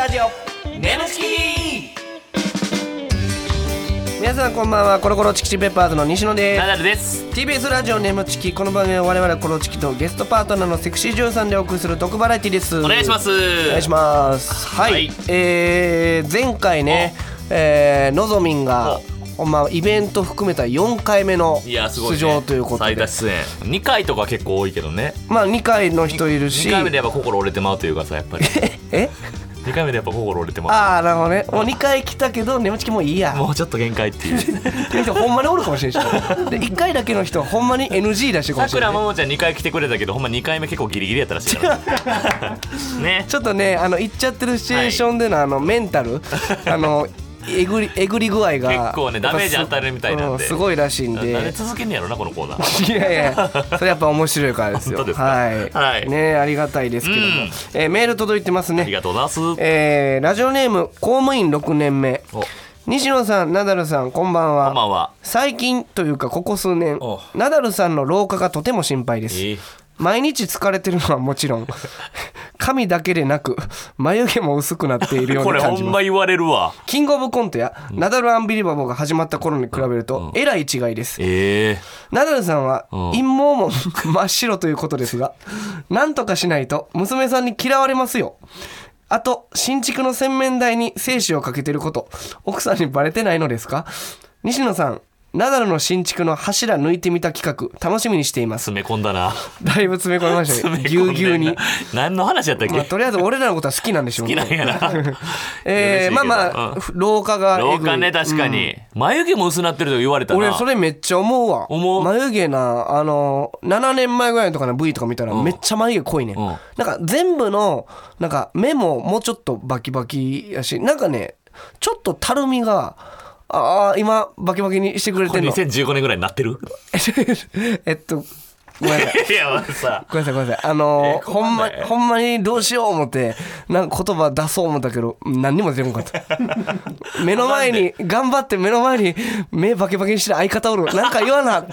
ラジオ。ネムチキ皆さんこんばんは。コロコロチキチキペッパーズの西野です。ナダルです。TBS ラジオネムチキこの番組は我々コロチキとゲストパートナーのセクシージョーさんでお送りする特バラエティです。お願いします。お願いします。はい、はい。えー、前回ねえー、のぞみんがまイベント含めた4回目のいやすごい、出ね、場ということで、最多出演。2回とか結構多いけどね。まあ2回の人いるし。2回目でやっぱ心折れてまうというかさやっぱり。え？2回目でやっぱ心折れてまああなるほどね。もう2回来たけど眠ちきもういいや。うもうちょっと限界っていう。っていう人ほんまにおるかもしれんし。で1回だけの人はほんまに NG 出してるかもさくらももちゃん2回来てくれたけどほんま2回目結構ギリギリやったらしいからね。ちょっとねあの行っちゃってるシチュエーションでのあのメンタル。あのえぐりえぐり具合が結構ねダメージ与えるみたいなんで。うすごいらしいんで。で続けんねやろなこのコーナー。いやいやそれやっぱ面白いからですよ。はい、はい。ねありがたいですけども、うん。えーメール届いてますありねがとうございます。えーラジオネーム公務員6年目。お。西野さんナダルさんこんばんは。こんばんは。最近というかここ数年お。ナダルさんの老化がとても心配です、えー。毎日疲れてるのはもちろん髪だけでなく 眉毛も薄くなっているよう これに感じますほんま言われるわ。キングオブコントやナダルアンビリバボーが始まった頃に比べるとえらい違いです。ええ。ナダルさんはうん。陰謀も 真っ白ということですがなんとかしないと娘さんに嫌われますよ。あと新築の洗面台に精子をかけてること奥さんにバレてないのですか？西野さんナダルの新築の柱抜いてみた企画楽しみにしています。詰め込んだな。だいぶ詰め込みました詰ねぎゅうんぎゅうに。何の話やったっけ、まあ、とりあえず俺らのことは好きなんでしょう好きなんやな。えー、まあまあ、老化がえぐい。老化ね確かに、眉毛も薄なってると言われたな。俺それめっちゃ思うわ。思う？眉毛なあの7年前ぐらいとかの V とか見たらめっちゃ眉毛濃いね、ん。うん。なんか全部のなんか目ももうちょっとバキバキやしなんかねちょっとたるみがああ今バキバキにしてくれこれてんの。2015年ぐらいになってる？えっとごめんなさい。いやまあさ。ごめんなさいごめんなさい。あのーえーほんまほんまにどうしよう思ってなんか言葉出そう思ったけど何にも出なかった。目の前に頑張って目の前に目バキバキにしてる相方おる。なんか言わな。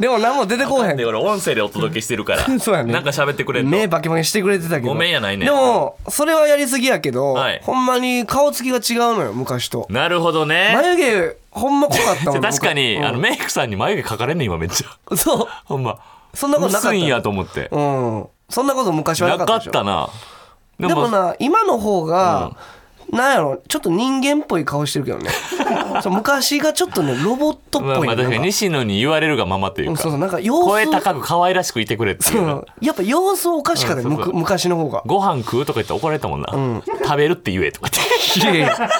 でも何も出てこうへん。で俺音声でお届けしてるから。そうやね。なんか喋ってくれんの？目バキバキにしてくれてたけど。ごめんやないね。でもそれはやりすぎやけど、はい。ほんまに顔つきが違うのよ昔と。なるほどね。眉毛ほんま濃かったもん 確かに、僕。あのメイクさんに眉毛描かれんねん今めっちゃ。そう。ほんまそんなことなかった。薄いんやと思って。うん。そんなこと昔はななかったでしょ。かったな。ででもな今の方が、なんやろちょっと人間っぽい顔してるけどね。そう昔がちょっとねロボットっぽいまあ、まあ確かに西野に言われるがままというか。うんそうそうなんか様子。声高く可愛らしくいてくれっていう。やっぱ様子おかしかったよ、うんそうそう。むく昔の方が。ご飯食うとか言って怒られたもんな、食べるって言えとか言って。いやいや。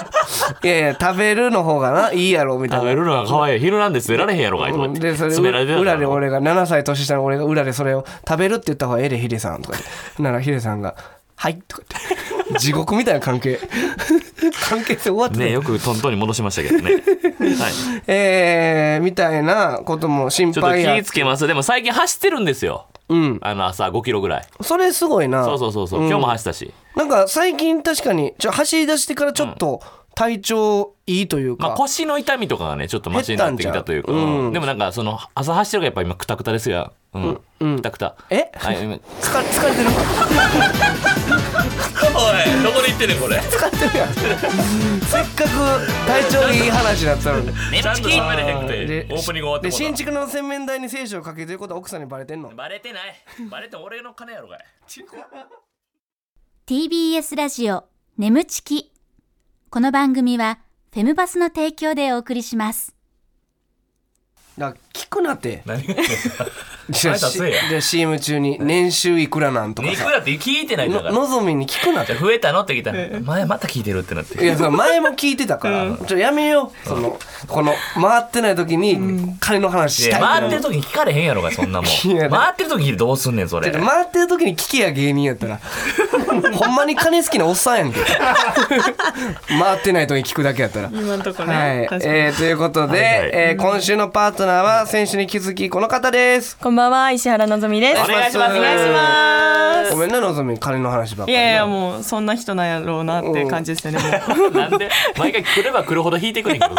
いやいや食べるの方がないいやろみたいな。食べるのが可愛い。昼なんです出られへんやろがいとかうん。言ってでそれ詰められてた裏で俺が7歳年下の俺が裏でそれを食べるって言った方がええでヒデさんとか言って。ならヒデさんが「はい」とか言って 地獄みたいな関係。関係性終わってたねよくトントンに戻しましたけどね。はい。えー、みたいなことも心ちょっと配や気ぃつけます。でも最近走ってるんですよ。うん。あの朝5キロぐらい。それすごいな。そうそうそうそう、ん。今日も走ったし。なんか最近確かにちょ走り出してからちょっと体調いいというか、まあ、腰の痛みとかがねちょっとマシになってきたというか、ううん。でもなんかその朝走ってるからやっぱ今クタクタですようん、クタクタ。え？はい。今疲れ疲れてる？おいどこで行ってんねんこれ。疲れてるやん。せっかく体調いい話だったのに。ちゃんと喋れへんくてでオープニング終わって新築の洗面台に精子をかけてることは奥さんにバレてんの？バレてない。バレて俺の金やろがい TBS ラジオ眠ちきこの番組はフェムバスの提供でお送りします。だから聞くなって。何じゃあ CM 中に年収いくらなんとかさ。肉だって聞いてないからののぞみに聞くなって増えたのって聞いたら前また聞いてるってなって。いやその前も聞いてたから、ちょやめよう。そのこの回ってない時に金の話いしたい。や回ってる時に聞かれへんやろがそんなもん。回ってる時にどうすんねんそれ。回ってる時に聞けや芸人やったら。ほんまに金好きなおっさんやんけ。回ってない時に聞くだけやったら。今んとこはね、い、確かに。えーということで、はいはい。えー今週のパートナーは選手に気づきこの方です。こんばんは石原のぞみです。お願いします。お願いします。ごめんなのぞみ金の話ばっかりいやいやもうそんな人なんやろうなって感じですよねもう。なんで？毎回来れば来るほど引いてくるんけど。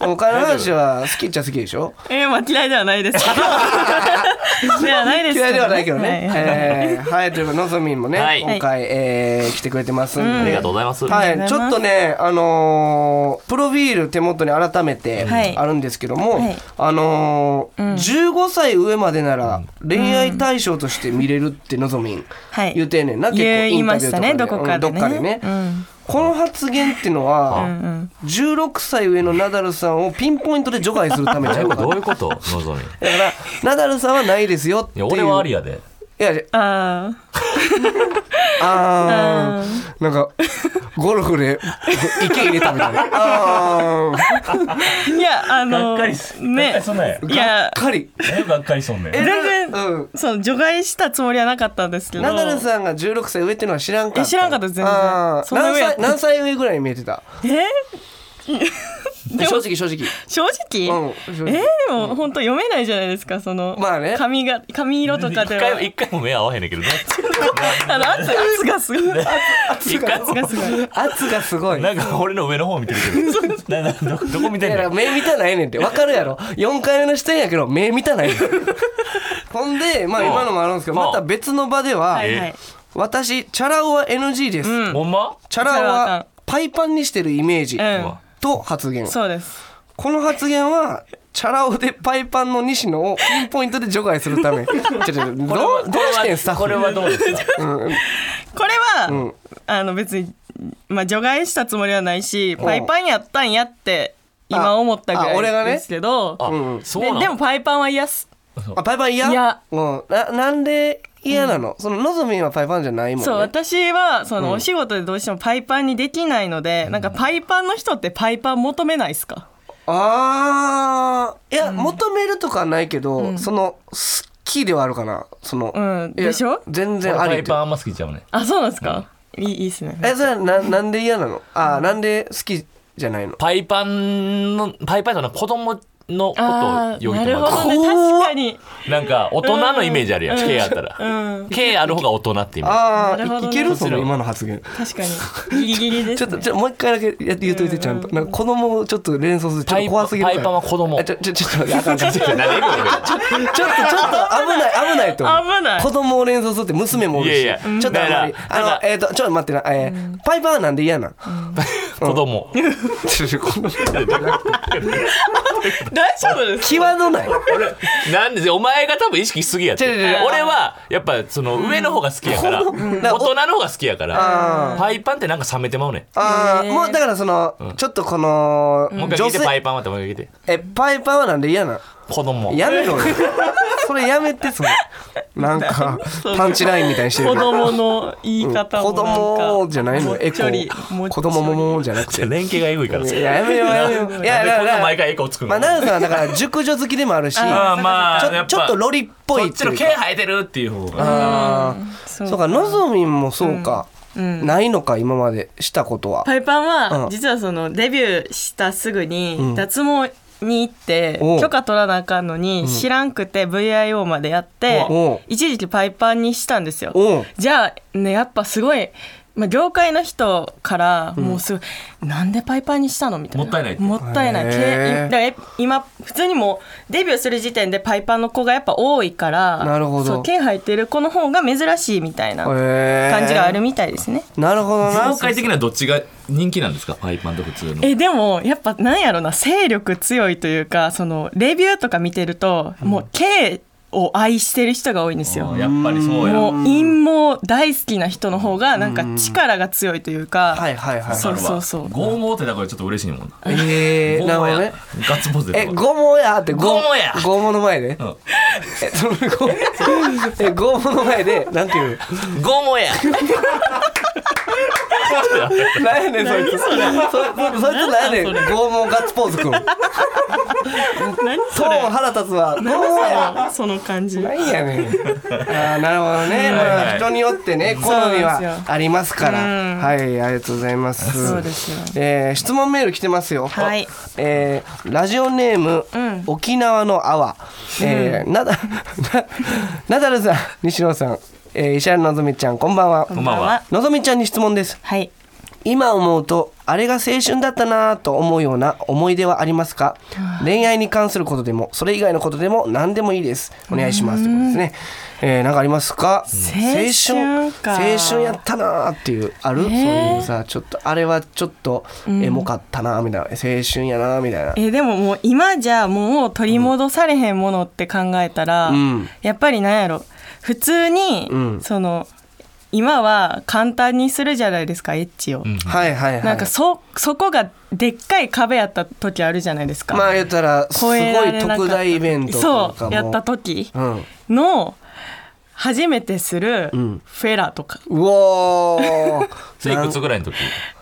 お金の話は好きっちゃ好きでしょ？えー、まあ嫌いではないですけど ではないですけど嫌いではないけどね。はいえーはい、ということで、のぞみんもね、はい。今回、えー来てくれてますんで。ありがとうございます。はい、ちょっとね、あのープロフィール手元に改めてはい。あるんですけども、はい。あのー15歳上までなら恋愛対象として見れるってのぞみんはい。言うてんねんな、結構言いインタビューとかで。ましたね。どこかでね。うんどっかでね。うんこの発言っていうのは、うんうん。16歳上のナダルさんをピンポイントで除外するためじゃどうないうかいうこと？み。いだからナダルさんはないですよっていう。や俺はありやでいやああー。なんかゴルフで池入れたみたいな。あいやあのね。そんなんや。いや。かり。えがっかりそんねんえ全然うん。その除外したつもりはなかったんですけど。ナダルさんが16歳上っていうのは知らんかった。え知らんかった全然。あー。そんな上や何歳何歳上ぐらいに見えてた？え？正直正直。正直、うん正直。えー、でも本当読めないじゃないですかその、まあね。髪が髪色とか一では。回一回も目合わへんねんけどね。あの圧圧がすごい。一回圧が。すごい。圧がすごい。なんか俺の上の方見てるけど。ななどどこ見てんの目見たないねんって。わかるやろ。4回目の視点やけど目見たないねん。ほんでまあ今のもあるんですけどうん。また別の場でははいはい。私チャラ男は NG です。ほんま？チャラ男はパイパンにしてるイメージ。うんと発言。そうです。この発言はチャラ男でパイパンの西野をピンポイントで除外するため。ちょちょどうどうしてんスタッフこれはどうですか？うん。これは、ん。あの別に、まあ、除外したつもりはないしパイパンやったんやって今思ったぐあ俺がね？らいですけど、ででもパイパンは嫌っす。あパイパン嫌？嫌。うん、ななんで嫌なの、そののぞみんはパイパンじゃないもんね。そう私はそのお仕事でどうしてもパイパンにできないので、なんかパイパンの人ってパイパン求めないっすか？あー。いや、求めるとかはないけど、その好きではあるかな。その、うん。でしょ？全然あり。ってパイパンあんま好きちゃうねあそうなんですか、いいいいっすね。えそれはななんで嫌なの？あーなんで好きじゃないの？パイパンのパイパンのは子供のことをあよあなるいと思うほどね。確かに。なんか大人のイメージあるやん。K やったら。うん。K ある方が大人ってイメージ。ああ、ね。いけるその今の発言確かに。ギリギリです、ね、ちょっとちょもう一回だけやって言うといてちゃんと。なんか子供をちょっと連想するちょっと怖すぎるから。パイパンは子供。えちょちょちょっとあかんあかんちょっと。ちょっとちょっと危ない危ないと思う。危ない。子供を連想するって娘もおるし。いやいや。ちょっとあんまりあのえっとちょっと待ってなえーパイパンはなんで嫌なん？子供。ちょちょこの大丈夫です際どない。俺なんでお前が多分意識しすぎやって。違う違う違う。俺はやっぱその上の方が好きやから。大人の方が好きやからパイパンってなんか冷めてまうねん。ああもうだからそのちょっとこのもう一回聞いてパイパンはってもう一回聞いて。えパイパンはなんで嫌なん？子供。やめろよ。それやめてそれなんかパンチラインみたいにしてる子供の言い方も子供じゃないの。エコ子供ももじゃなくて。連携がエグいからさ。いややめようやめよう。いやなんでだ毎回エコーつくの？まあ奈良さんはだから熟女好きでもあるしああまあちょちょっとロリっぽいそっちの毛生えてるっていう方が。ああそそうか。のぞみんもそうか。ないのか今までしたことは。パイパンうん。は実はそのデビューしたすぐに脱毛に行って許可取らなあかんのに知らんくて VIO までやって一時期パイパンにしたんですよ。じゃあねやっぱすごいまあ、業界の人からもうすごい、なんでパイパンにしたのみたいな。もったいないもったいない。だからえ今普通にもうデビューする時点でパイパンの子がやっぱ多いからなるほど。そう毛生えてる子の方が珍しいみたいな感じがあるみたいですね、なるほどな。業界的にはどっちが人気なんですか？パイパンと普通の。えでもやっぱなんやろな勢力強いというかそのレビューとか見てると、もう毛を愛してる人が多いんですよ。やっぱりそうや。もう陰謀大好きな人の方がなんか力が強いというか、はいはいはいそうそうそう。拷問ってだからちょっと嬉しいもんな。えー、なるほどね。ガッツポーズで。え、拷問やって、拷問や。拷問の前で、ん。え、その、拷え、拷問の前で、なんていう拷問やなんやねん、そいつ。そそそいつなんやねん、拷問ガッツポーズくん。ト何それーン腹立つわ。拷問や。その感じ。なんやねん。あーなるほどね。まあ、人によってね、好みはありますから。うんはい、ありがとうございます。そうですよえー質問メール来てますよ。はいえーラジオネーム、ん沖縄の阿波。えーなだ、な、ナダルさん、西野さん、えー石原のぞみちゃん、こんばんは。こんばんは。のぞみちゃんに質問です。はい。今思うとあれが青春だったなぁと思うような思い出はありますか？恋愛に関することでもそれ以外のことでも何でもいいです。お願いしますということですね。えー、なんかありますか？青春か。青春やったなーっていうある、そういうさちょっとあれはちょっとエモかったなーみたいな、青春やなーみたいな。えでももう今じゃもう取り戻されへんものって考えたら、うん。やっぱりなんやろ？普通に、うん。その今は簡単にするじゃないですかエッチを、はいはいはい。なんかそそこがでっかい壁やった時あるじゃないですか、まあ言ったらすごい特大イベントとかも。そうやった時うんの初めてするん。フェラとか、うおーそれいくつぐらいの時？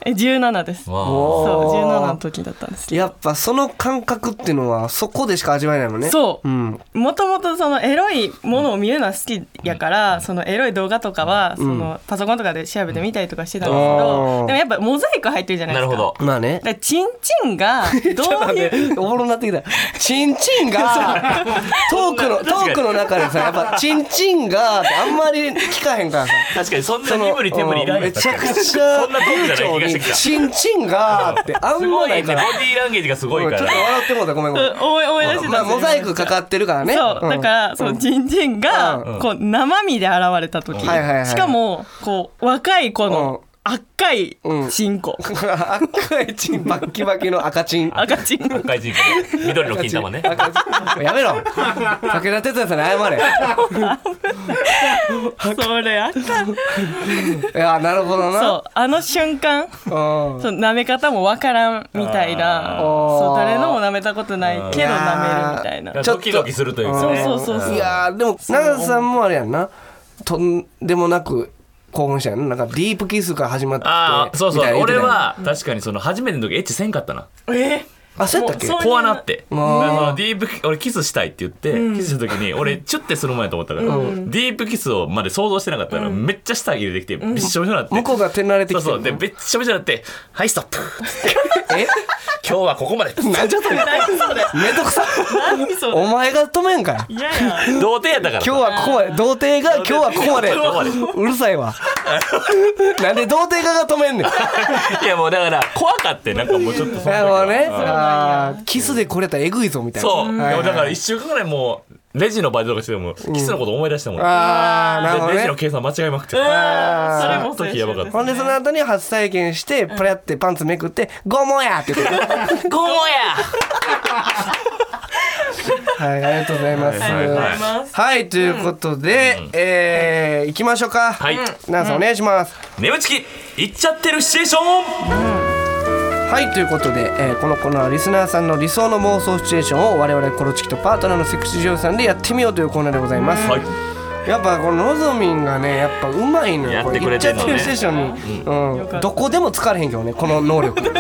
え17です。そうおー17の時だったんですやっぱその感覚っていうのはそこでしか味わえないもんね。そう。うん。もともとそのエロいものを見るのは好きやから、そのエロい動画とかはそのパソコンとかで調べてみたりとかしてたんですけど、うんでもやっぱモザイク入ってるじゃないですか。なるほど。まあね。だからチンチンが どういうおもろなってきた。チンチンが、トークの、トークの中でさ、やっぱ、チンチンがあんまり聞かへんからさ。確かにそんな身振り手振りいらんやんめちゃくちゃ、そんなトークじゃない気がしてきた。チンチンがってあんすまないいから。ディーランゲージがすごいうんちょっとから笑ってもうた、ごめんごめん。思い思い出してまあ、よモザイクかかってるからね。そう、だからそのチンチンがうん。こう生身で現れた時、はいはいはい。しかもこう若い子の赤いチンコ、赤いチン、バッキバキの赤チン。赤チン赤い人口緑の金玉ね。赤チンやめろ。武田鉄矢さんに謝れ。それあかんいや、なるほどな。そうあの瞬間うん。そう舐め方もわからんみたいな。そう誰のも舐めたことないけど舐めるみたいな。ちょっとドキドキするというかね。そうそうそうそう。いやーでも長瀬さんもあれやんな。とんでもなく興奮したやんななんかディープキスから始まってああそうそう。俺は確かにその初めての時エッチせんかったな。え？あそうやったっけ？もうそう怖なって。だもうからそのディープキ俺キスしたいって言って、キスした時に俺チュッてする前やと思ったから、ディープキスをまで想像してなかったから、めっちゃ舌入れてきてびっしょびしょになって、向こうが手慣れてきてそうそう。でべっしょびしょになって「はいストップ。え？今日はここまで」なんじゃそれ？何それ？めんどくさ。何それ？お前が止めんかい。嫌や。童貞やったから。今日はここまで。童貞が今日はここまで。ここまで。うるさいわ。なんで童貞がが止めんねん。いやもうだから怖かってなんかもうちょっとそいの時は。やもうね。うん。あーキスでこれやったらえぐいぞみたいな。そう、はいでもだから1週間ぐらいもうレジのバイトとかしててもキスのこと思い出したもん、ああなるほどでレジのね計算間違えまくって。それもその時やばかった。ほんでその後に初体験してプラってパンツめくって「ゴモや! 」って言って。ゴーや はい、ありがとうございます。はいはいはいはい、ということで、えー、行きましょうか。はい。ナンさん、お願いします。眠ちきいっちゃってるシチュエーションはい、ということで、えーこのコーナーはリスナーさんの理想の妄想シチュエーションを我々コロチキとパートナーのセクシー女優さんでやってみようというコーナーでございます。はい。やっぱこののぞみんがねやっぱうまいのよやってくれてんのね。これ言っちゃってるシチュエーションに、うん。どこでも疲れへんけどねこの能力。言っ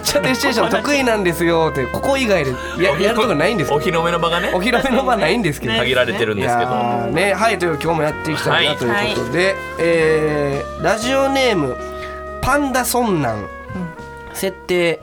ちゃってるシチュエーション得意なんですよってここ以外でややるとこないんです。よお披露目の場がね。お披露目の場ないんですけど、限られてるんいですけど。ね。はいという今日もやっていきたいなということで、えーラジオネームパンダソンナン、設定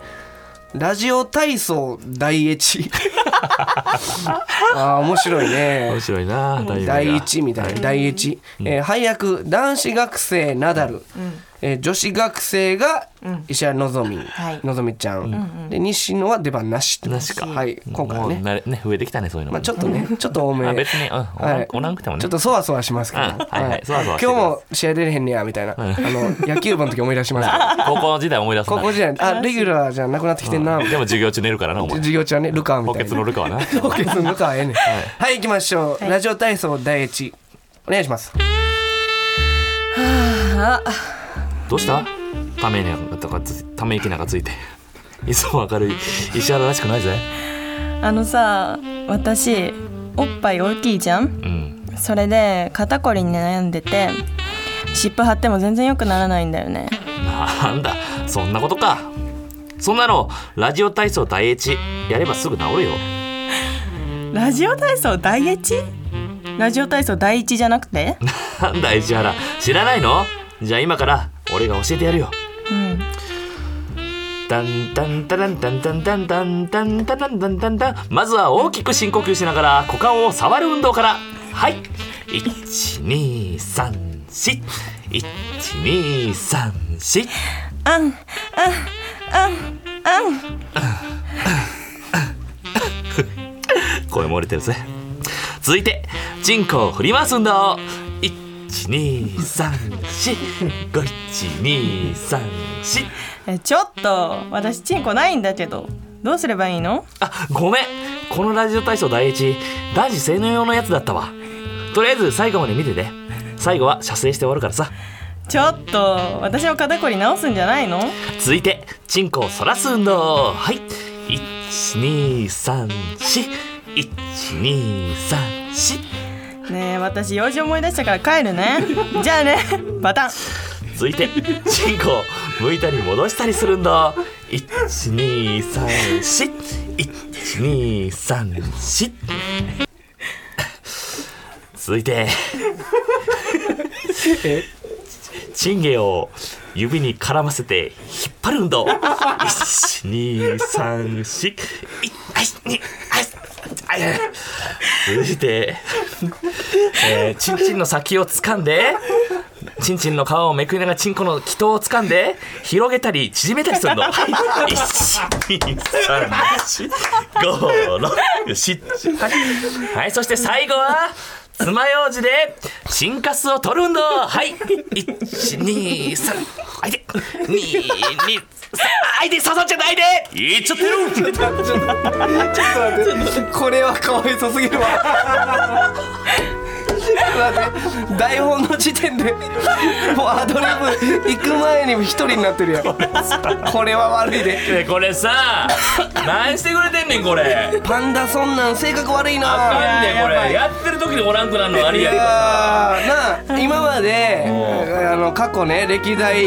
ラジオ体操第一。あー面白いね。面白いな第一みたいな。第一、えー配役男子学生ナダル、えーえー女子学生が石原のぞみ、はい。のぞみちゃん、で西野は出番なしっなしか。はい。今回はね。もうなれね増えてきたねそういうのまあちょっとね ちょっと多め。あ別にうん。おらんおらんくてもね。ちょっとそわそわしますけど、うん。はいはい。そわそわして今日も試合出れへんねやみたいな、あの野球部の時思い出します。けど高校時代思い出すな。高校時代。あレギュラーじゃなくなってきてんな、でも授業中寝るからなお前。授業中はねルカワみ補たいな。欠のルカはな。補欠のルカワええねん。はい、行きましょう、ラジオ体操第一。お願いしますどうした？ためにとかつため息なんかついて。いつも明るい石原らしくないぜ。あのさ私おっぱい大きいじゃん？うん。それで肩こりに悩んでて湿布貼っても全然良くならないんだよね。なんだそんなことか。そんなのラジオ体操第一。やればすぐ治るよ。ラジオ体操第一？ラジオ体操第一じゃなくて？なんだ石原。知らないの？じゃあ今から俺が教えてやるよ。うん。タンタンタランタンタンタンタンタンタランタンタンタンまずは大きく深呼吸しながら股間を触る運動から。はい。12341234あんあんあんあん 声漏れてるぜ。続いてチンコを振り回す運動12345123えちょっと私チンコないんだけどどうすればいいの？あごめん。このラジオ体操第一男児青年用のやつだったわ。とりあえず最後まで見てて。最後は射精して終わるからさ。ちょっと私の肩こり治すんじゃないの？続いてチンコを反らす運動。はい。12341234ねえ私用事思い出したから帰るね。じゃあねバタン。続いてチンコを向いたり戻したりする運動12341234続いて。チンゲを指に絡ませて引っ張る運動。1234続いて、えー、チンチンの先を掴んでチンチンの皮をめくりながらチンコの気筒を掴んで広げたり縮めたりするの。はい、1234567はい、そして最後は爪楊枝でチンカスを取る運動。はい、123はい。で223はい。で刺さっちゃないで。いっちゃってる。これはかわいそすぎるわ。待って 台本の時点でもうアドリブ行く前にも一人になってるやん。これは悪いで。ねこれさ何してくれてんねんこれ。パンダそんなん性格悪いな。あかんねんこれ。やってる時におらんくなるのありいやなあ今まであの過去ね歴代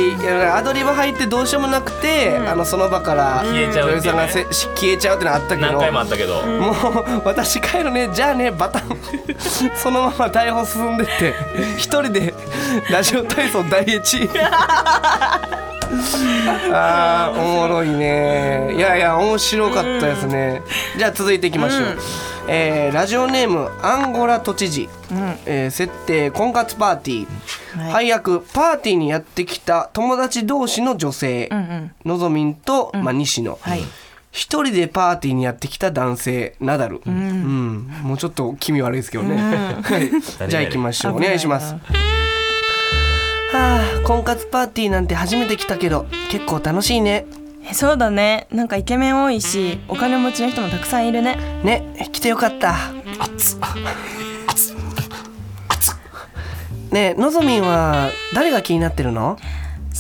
アドリブ入ってどうしようもなくて、あのその場から消えちゃうって消えちゃうってのあったけど。何回もあったけど。もう私帰るね。じゃあねバタン。そのまま台本進んでって一人でラジオ体操第一。あーおもろいね。いやいや面白かったですね。じゃあ続いていきましょう、えーラジオネームアンゴラ都知事、えー設定婚活パーティー、はい。配役パーティーにやってきた友達同士の女性、のぞみんと、まあ、西野、はい一人でパーティーにやってきた男性ナダル、うん。もうちょっと気味悪いですけどね、はい。じゃあ行きましょう。お願いします。はあ婚活パーティーなんて初めて来たけど結構楽しいね。えそうだね。なんかイケメン多いしお金持ちの人もたくさんいるね。ね来てよかった。熱っ。ねえのぞみんは誰が気になってるの？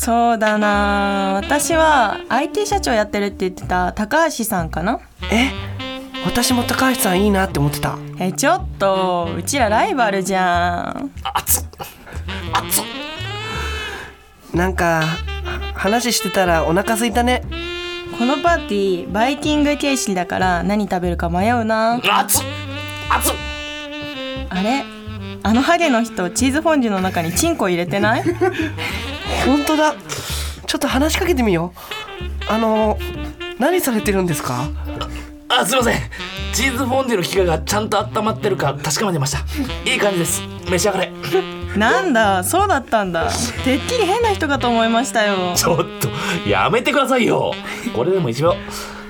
そうだな。私は IT 社長やってるって言ってた高橋さんかな？え？私も高橋さんいいなって思ってた。えちょっとうちらライバルじゃん。熱っ。熱っ。なんか話してたらお腹空いたね。このパーティーバイキング形式だから何食べるか迷うな。熱っ。熱っ。あれ？あのハゲの人チーズフォンデュの中にチンコ入れてない？本当だ。ちょっと話しかけてみよう。あの何されてるんですか？あすいません。チーズフォンデュの機械がちゃんと温まってるか確かめてました。いい感じです。召し上がれ。なんだそうだったんだ。てっきり変な人かと思いましたよ。ちょっとやめてくださいよ。これでも一応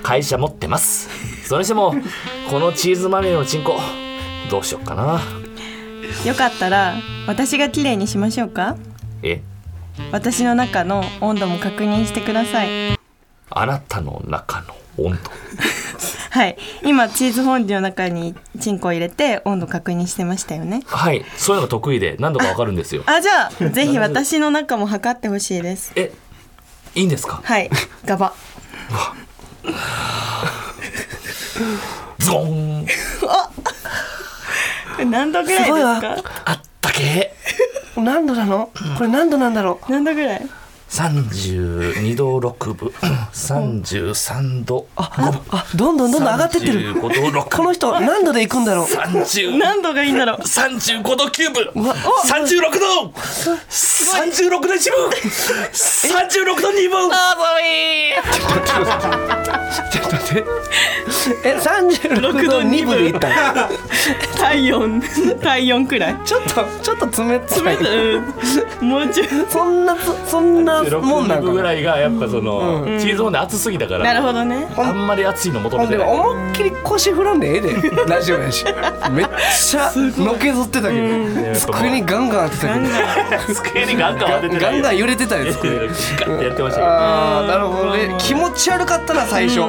会社持ってます。それにしてもこのチーズまみれのチンコどうしよっかな。よかったら私が綺麗にしましょうか？え？私の中の温度も確認してください。あなたの中の温度。はい。今チーズフォンデュの中にチンコを入れて温度確認してましたよね。はい。そういうのが得意で何度かわかるんですよ。あじゃあぜひ私の中も測ってほしいです。えいいんですか？はい。ガバ。ズゴン。何度ぐらいですか？あったけ何度なの？これ何度なんだろ何度ぐらい？32度6分。33度。ああどんどんどんどん上がってってる。35度6この人何度で行くんだろう。30何度がいいんだろう。35度9分。うわ36度。36度1分。36度2分。ちょっと待って。え36度2分でいったの？体温。体温くらい。ちょっとちょっと冷たい。うん。もうちょい。そんなそんなもんなん6ぐらいがやっぱその、チーズフォン熱すぎたからなるほどね。あんまり熱いの求めてない。思いっきり腰振らんでええで。ラジオやし。めっちゃのけぞってたけど。机にガンガン当てたけど。机にガンガン当ててガンガン揺れてたよガ机。ッてやってましたけど。あーなるほどね。気持ち悪かったな最初、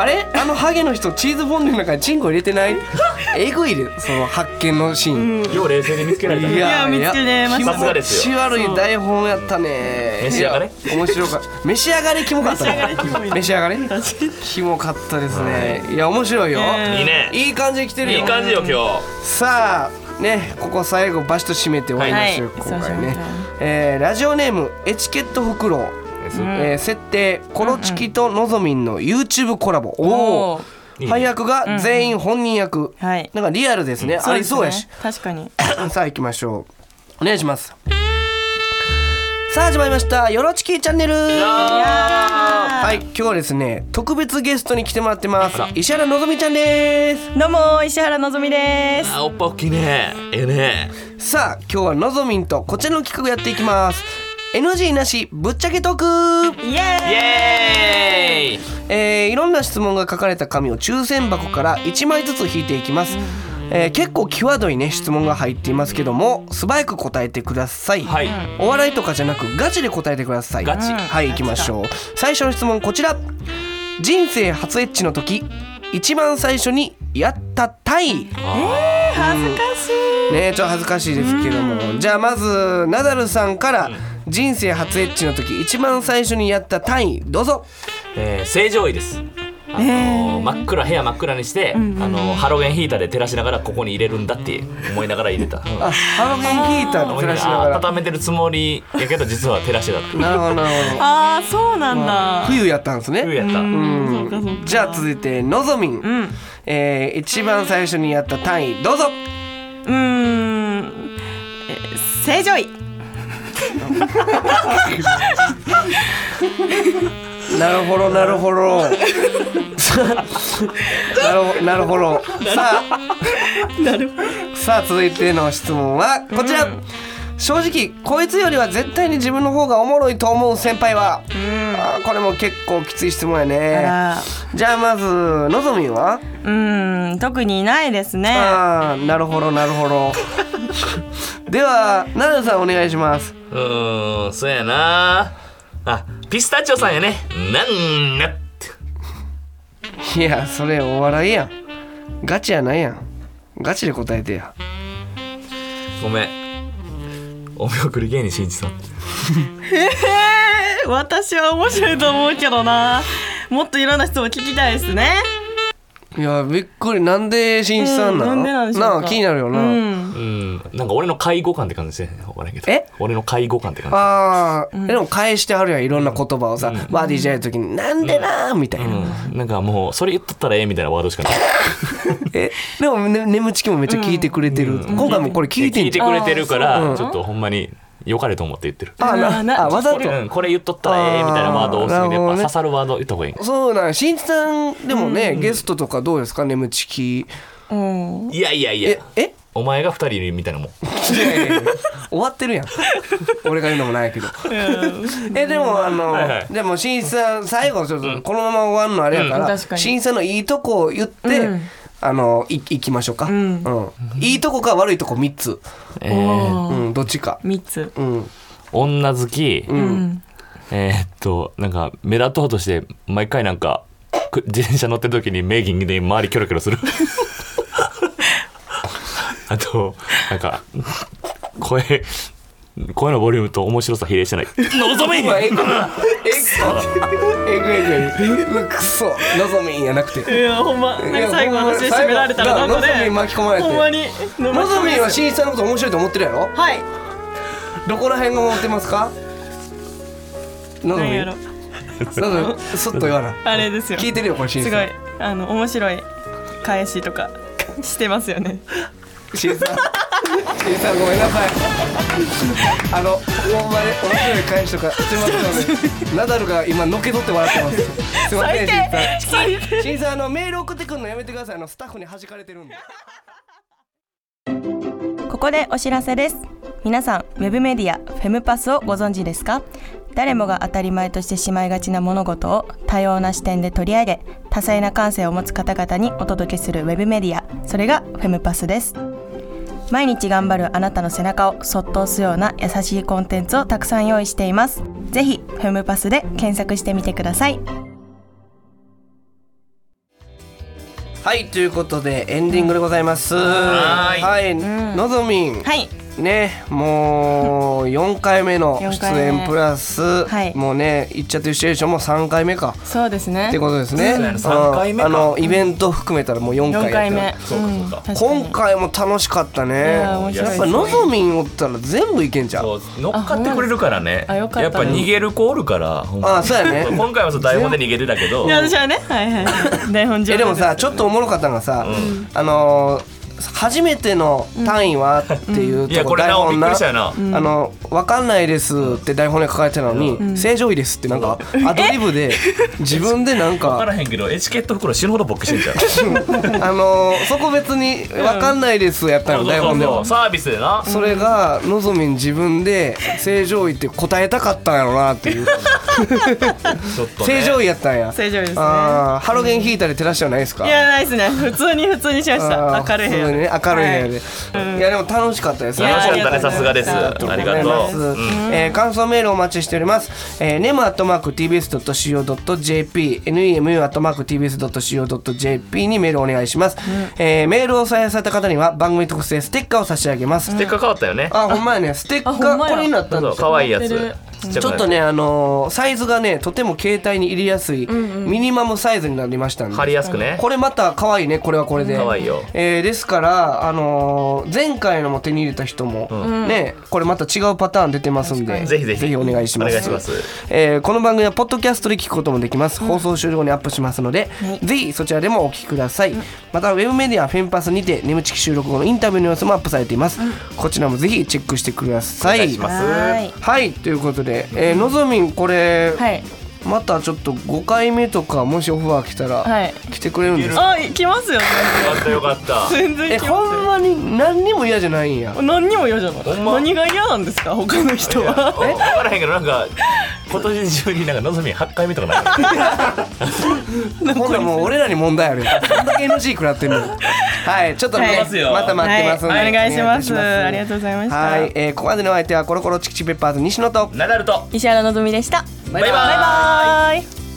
あれ？あのハゲの人チーズフォンデュの中にチンコ入れてない？えぐいでその発見のシーン、よう冷静に見つけられた。ねいや。いや見つけれました。さすがですよ気持ち悪い台本やったね。召し上がれ。面白かった。召し上がれキモかったね召召し上がれ。キモかったですね。い。や面白いよ、いいね。いい感じで来てるよ。いい感じよ今さあねここ最後バシッと締めて終わりましょう、はい。今回ね。そうしましょう、えーラジオネームエチケットフクロウ、えー設定コロチキとのぞみんの YouTube コラボ、おおおー。配役が全員本人役、はい。なんかリアルですね、ありそうやし。確かに。さあ行きましょう。お願いします。さあ始まりました。よろちきチャンネル。はい。今日はですね特別ゲストに来てもらってます。石原のぞみちゃんです。どうも石原のぞみです。あおっぱ大きいね。ええね。さあ今日はのぞみんとこちらの企画やっていきます NG なしぶっちゃけトーク。イエーイ。イエーイえーいろんな質問が書かれた紙を抽選箱から1枚ずつ引いていきます、えー結構際どいね質問が入っていますけども素早く答えてください、はい。お笑いとかじゃなくガチで答えてください。ガチ。はい行きましょう。最初の質問こちら。人生初エッチの時一番最初にやったタイ。恥ずかしい。ねちょっと恥ずかしいですけども。じゃあまずナダルさんから人生初エッチの時一番最初にやったタイどうぞ。えー正常位です。あのー真っ暗部屋真っ暗にして、あのーハロゲンヒーターで照らしながらここに入れるんだって思いながら入れた、うん。あハロゲンヒーターで照らしながら。温めてるつもりやけど実は照らしてた。なるほどなるほど。ああそうなんだ。冬やったんですね。冬やった、そうかそうか。じゃあ続いてのぞみん、ん。えー一番最初にやった単位どうぞ。うーん。え正常位なるほどなるほど。なるほなるほど。さあ。なるさあ続いての質問はこちら、正直こいつよりは絶対に自分の方がおもろいと思う先輩は、あーこれも結構きつい質問やあねら。じゃあまずのぞみんは？うーん特にいないですね。あーなるほどなるほどでは奈良さんお願いします。うーんそうやな。あピスタチオさんやね。なんなって。いやそれお笑いやん。ガチやないやん。ガチで答えてや。ごめん。お見送り芸人しんいちさんえー私は面白いと思うけどな。もっといろんな質問聞きたいですね。いやびっくり。なんでしんいちさんなの、うんなんでなんでしょうか。なあ気になるよな、うんうん。なんか俺の介護官って感じですね分からんけどえ？俺の介護官って感じあー、でも返してはるやんいろんな言葉をさ、バーディージャイの時に「なんでな」みたいな、うん、なんかもうそれ言っとったらええみたいなワードしかない。え？でも、ね、眠ちきもめっちゃ聞いてくれてる、今回もこれ聞いてんじゃん聞いてくれてるから、う。んちょっとほんまに良かれと思って言ってる。あなあなあわざと。うん、これ言っとったらええみたいなワード多すぎてやっぱ刺さるワード言った方がい。いそうなんしんいちさんでもね、ゲストとかどうですか？眠ちき。うん。いやいやいや。ええ？お前が二人いるみたいなもん。いやいやいや終わってるやん。俺が言うのもないけど。えでもあの、はいはい。でもしんいちさん最後ちょっとこのまま終わるのあれやから、うん確かに。しんいちさんのいいとこを言って、うん。あのいいきましょうか、うん。いいとこか悪いとこ3つ、えー。うん、どっちか、三つ。うん女好き、うん。えーっとなんか目立とうとして毎回なんかく自転車乗ってる時に名義で周りキョロキョロするあとなんか声声のボリュームと面白さ比例してない。のぞみえぐい。えぐいくそ。のぞみんやなくて。いやほんまなんか最後の話で締められたらなん巻き込まれて。ほんまにのぞみんはしんさんのこと面白いと思ってるやろ？はい。どこら辺が思ってますか？のぞみやろ。のぞみ？そっと言わな。あれですよ。聞いてるよこれしんさん。すごいあの面白い返しとかしてますよねちさんちさんごめんなさい。あのほんまに面白い返しとかしてますのでナダルが今のけ取って笑ってます。すいませんちさんちさんあのメール送ってくるのやめてください。あのスタッフに弾かれてるんで。ここでお知らせです。皆さんウェブメディアフェムパスをご存知ですか？誰もが当たり前としてしまいがちな物事を多様な視点で取り上げ多彩な感性を持つ方々にお届けするウェブメディア。それがフェムパスです毎日頑張るあなたの背中をそっと押すような優しいコンテンツをたくさん用意しています。ぜひフェムパスで検索してみてください。はいということでエンディングでございます。はーい。はいのぞみん。はいねもう4回目の 出演プラス、はい。もうね「いっちゃってるシチュエーション」も3回目か。そうですね。ってことですね、そうやね。三回目か。あのイベント含めたらもう4回4や回目。う今回も楽しかったね。やっぱのぞみんおったら全部いけんちゃうそう乗っかってくれるからね。あよかった。やっぱ逃げる子おるから。あそうやね。今回はそう台本で逃げてたけど。いや私はねはいはい。台本上えでもさちょっとおもろかったのがさ、あのー初めての単位はっていうとこ台本な、あのわかんないですって台本に書かれてたのに、正常位ですってなんかアドリブで 自分でなん分かからへんけどエチケット袋死ぬほどボックしてんじゃん あのーそこ別にわかんないですやったの台本では。サービスでな。それがのぞみん自分で正常位って答えたかったんやろなっていう。ちょっとね。正常位やったんや。正常位ですね。ハロゲン引いたり照らしてはないですか？いやないですね。普通に普通にしました。明るい部屋普通にね。明るい部屋で、はいいやでも楽しかったです。楽しかった。ねさすがです。ありがとう、うん。えー感想メールお待ちしております。えー、nemu.tbs.co.jp、nemu.tbs.co.jp にメールお願いします。えーメールを採用された方には番組特製ステッカーを差し上げます。ステッカー変わったよね、あ、ほんまやね。ステッカーこれになったんですよ。可愛いやつちっちょっとね、あのーサイズがね、とても携帯に入れやすい、ミニマムサイズになりましたんで。貼りやすくねこれまた可愛いね、これはこれで。可愛いよえーですから、あのー前回のも手に入れた人も、ね、これまた違うパターン出てますんで、ぜひぜひお願いします。お願いしますえーこの番組はポッドキャストで聞くこともできます。放送終了後にアップしますので、ぜひそちらでもお聞きください。また、ウェブメディアフェンパスにて、眠ちき収録後のインタビューの様子もアップされています。こちらもぜひチェックしてください。お願いしますはいはい、ということで、えーのぞみん、これ、はい。またちょっと5回目とか、もしオファー来たら、はい。来てくれるんですか？あ来ますよよかったよかった。え、全然来ほんままに何にも嫌じゃないんや？す。よ何にも嫌じゃない。ほんま？何が嫌なんですか？他の人は。分からへんけどなんか今年中になんかのぞみ8回目とかない ほんならもう俺らに問題あるよ。どんだけ NG 食らってんの。はい、ちょっとね、はい。また待ってますんで、はい。お願いします。お願いありがとうございました。はい、えーここまでのお相手はコロコロチキチペッパーズ西野と。ナダルと。石原のぞみでしたバイバイ。バイバイ。